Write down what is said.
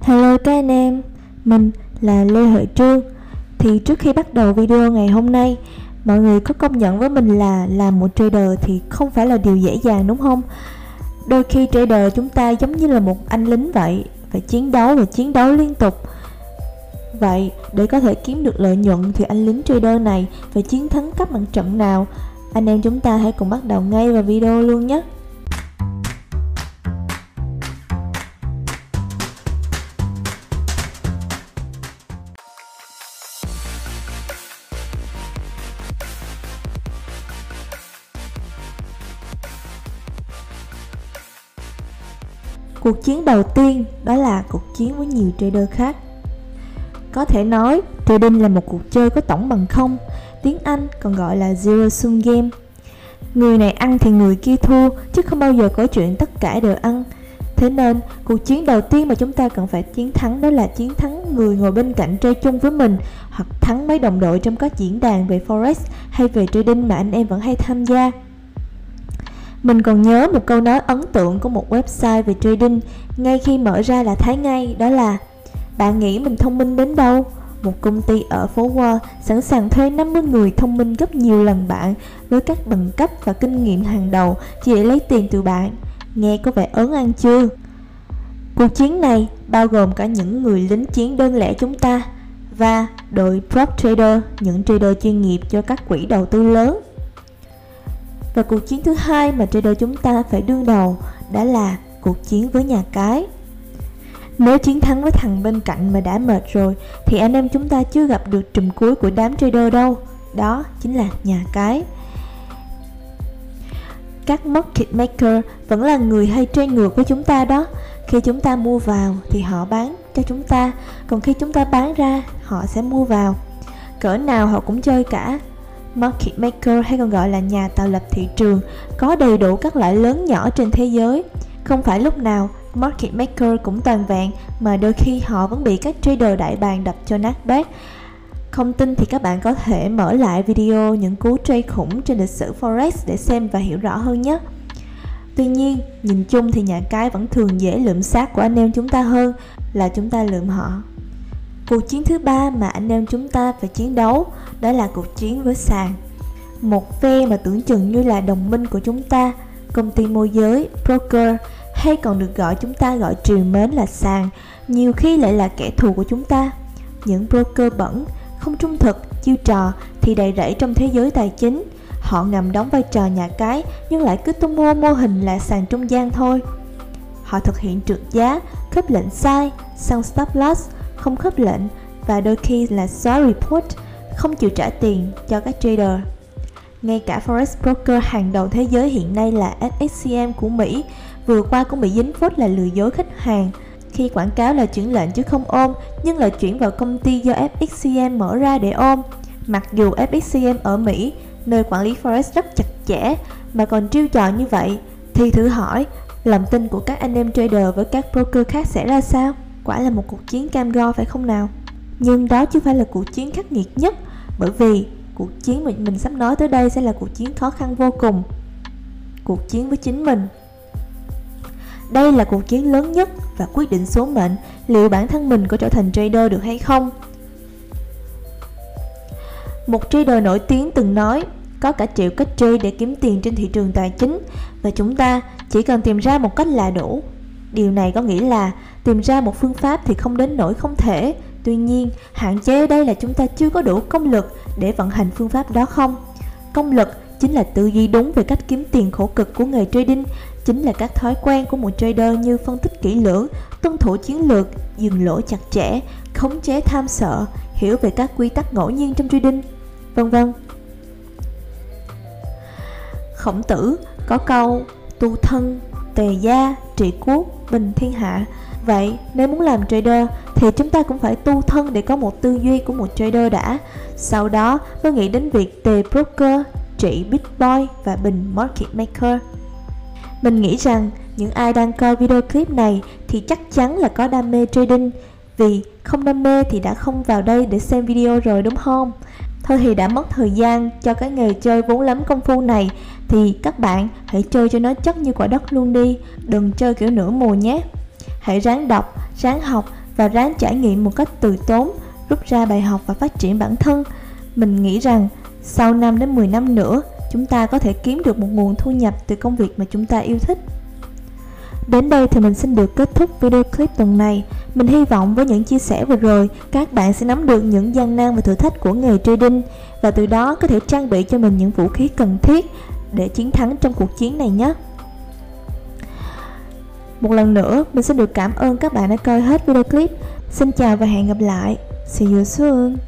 Hello các anh em, mình là Lê Huệ Trương Thì trước khi bắt đầu video ngày hôm nay Mọi người có công nhận với mình là làm một trader thì không phải là điều dễ dàng đúng không? Đôi khi trader chúng ta giống như là một anh lính vậy Phải chiến đấu và chiến đấu liên tục Vậy để có thể kiếm được lợi nhuận thì anh lính trader này phải chiến thắng các mặt trận nào? Anh em chúng ta hãy cùng bắt đầu ngay vào video luôn nhé! Cuộc chiến đầu tiên đó là cuộc chiến với nhiều trader khác. Có thể nói, trading là một cuộc chơi có tổng bằng không, tiếng Anh còn gọi là zero sum game. Người này ăn thì người kia thua, chứ không bao giờ có chuyện tất cả đều ăn. Thế nên, cuộc chiến đầu tiên mà chúng ta cần phải chiến thắng đó là chiến thắng người ngồi bên cạnh chơi chung với mình hoặc thắng mấy đồng đội trong các diễn đàn về Forex hay về trading mà anh em vẫn hay tham gia. Mình còn nhớ một câu nói ấn tượng của một website về trading ngay khi mở ra là thấy ngay đó là Bạn nghĩ mình thông minh đến đâu? Một công ty ở phố Wall sẵn sàng thuê 50 người thông minh gấp nhiều lần bạn với các bằng cấp và kinh nghiệm hàng đầu chỉ để lấy tiền từ bạn. Nghe có vẻ ớn ăn chưa? Cuộc chiến này bao gồm cả những người lính chiến đơn lẻ chúng ta và đội prop trader, những trader chuyên nghiệp cho các quỹ đầu tư lớn và cuộc chiến thứ hai mà trader chúng ta phải đương đầu đã là cuộc chiến với nhà cái. Nếu chiến thắng với thằng bên cạnh mà đã mệt rồi thì anh em chúng ta chưa gặp được trùm cuối của đám trader đâu. Đó chính là nhà cái. Các market maker vẫn là người hay chơi ngược với chúng ta đó. Khi chúng ta mua vào thì họ bán cho chúng ta, còn khi chúng ta bán ra họ sẽ mua vào. Cỡ nào họ cũng chơi cả, market maker hay còn gọi là nhà tạo lập thị trường có đầy đủ các loại lớn nhỏ trên thế giới. Không phải lúc nào market maker cũng toàn vẹn mà đôi khi họ vẫn bị các trader đại bàng đập cho nát bét. Không tin thì các bạn có thể mở lại video những cú trade khủng trên lịch sử Forex để xem và hiểu rõ hơn nhé. Tuy nhiên, nhìn chung thì nhà cái vẫn thường dễ lượm xác của anh em chúng ta hơn là chúng ta lượm họ. Cuộc chiến thứ ba mà anh em chúng ta phải chiến đấu đó là cuộc chiến với sàn. Một phe mà tưởng chừng như là đồng minh của chúng ta, công ty môi giới, broker hay còn được gọi chúng ta gọi triều mến là sàn, nhiều khi lại là kẻ thù của chúng ta. Những broker bẩn, không trung thực, chiêu trò thì đầy rẫy trong thế giới tài chính. Họ ngầm đóng vai trò nhà cái nhưng lại cứ tung mô mô hình là sàn trung gian thôi. Họ thực hiện trượt giá, khớp lệnh sai, săn stop loss, không khớp lệnh và đôi khi là xóa report, không chịu trả tiền cho các trader. Ngay cả Forex broker hàng đầu thế giới hiện nay là FXCM của Mỹ vừa qua cũng bị dính phốt là lừa dối khách hàng khi quảng cáo là chuyển lệnh chứ không ôm nhưng là chuyển vào công ty do FXCM mở ra để ôm. Mặc dù FXCM ở Mỹ, nơi quản lý Forex rất chặt chẽ mà còn trêu trò như vậy thì thử hỏi lòng tin của các anh em trader với các broker khác sẽ ra sao? Quả là một cuộc chiến cam go phải không nào? Nhưng đó chưa phải là cuộc chiến khắc nghiệt nhất, Bởi vì cuộc chiến mà mình sắp nói tới đây sẽ là cuộc chiến khó khăn vô cùng Cuộc chiến với chính mình Đây là cuộc chiến lớn nhất và quyết định số mệnh Liệu bản thân mình có trở thành trader được hay không? Một trader nổi tiếng từng nói, có cả triệu cách trade để kiếm tiền trên thị trường tài chính, và chúng ta chỉ cần tìm ra một cách là đủ. Điều này có nghĩa là tìm ra một phương pháp thì không đến nỗi không thể, Tuy nhiên, hạn chế ở đây là chúng ta chưa có đủ công lực để vận hành phương pháp đó không? Công lực chính là tư duy đúng về cách kiếm tiền khổ cực của nghề trading, chính là các thói quen của một trader như phân tích kỹ lưỡng, tuân thủ chiến lược, dừng lỗ chặt chẽ, khống chế tham sợ, hiểu về các quy tắc ngẫu nhiên trong trading, vân vân. Khổng tử có câu tu thân, tề gia, trị quốc, bình thiên hạ Vậy nếu muốn làm trader thì chúng ta cũng phải tu thân để có một tư duy của một trader đã. Sau đó mới nghĩ đến việc tề broker, trị bitboy và bình market maker. Mình nghĩ rằng những ai đang coi video clip này thì chắc chắn là có đam mê trading vì không đam mê thì đã không vào đây để xem video rồi đúng không? Thôi thì đã mất thời gian cho cái nghề chơi vốn lắm công phu này thì các bạn hãy chơi cho nó chất như quả đất luôn đi, đừng chơi kiểu nửa mùa nhé. Hãy ráng đọc, ráng học và ráng trải nghiệm một cách từ tốn, rút ra bài học và phát triển bản thân. Mình nghĩ rằng sau 5 đến 10 năm nữa, chúng ta có thể kiếm được một nguồn thu nhập từ công việc mà chúng ta yêu thích. Đến đây thì mình xin được kết thúc video clip tuần này. Mình hy vọng với những chia sẻ vừa rồi, các bạn sẽ nắm được những gian nan và thử thách của nghề trading và từ đó có thể trang bị cho mình những vũ khí cần thiết để chiến thắng trong cuộc chiến này nhé. Một lần nữa, mình xin được cảm ơn các bạn đã coi hết video clip. Xin chào và hẹn gặp lại. See you soon.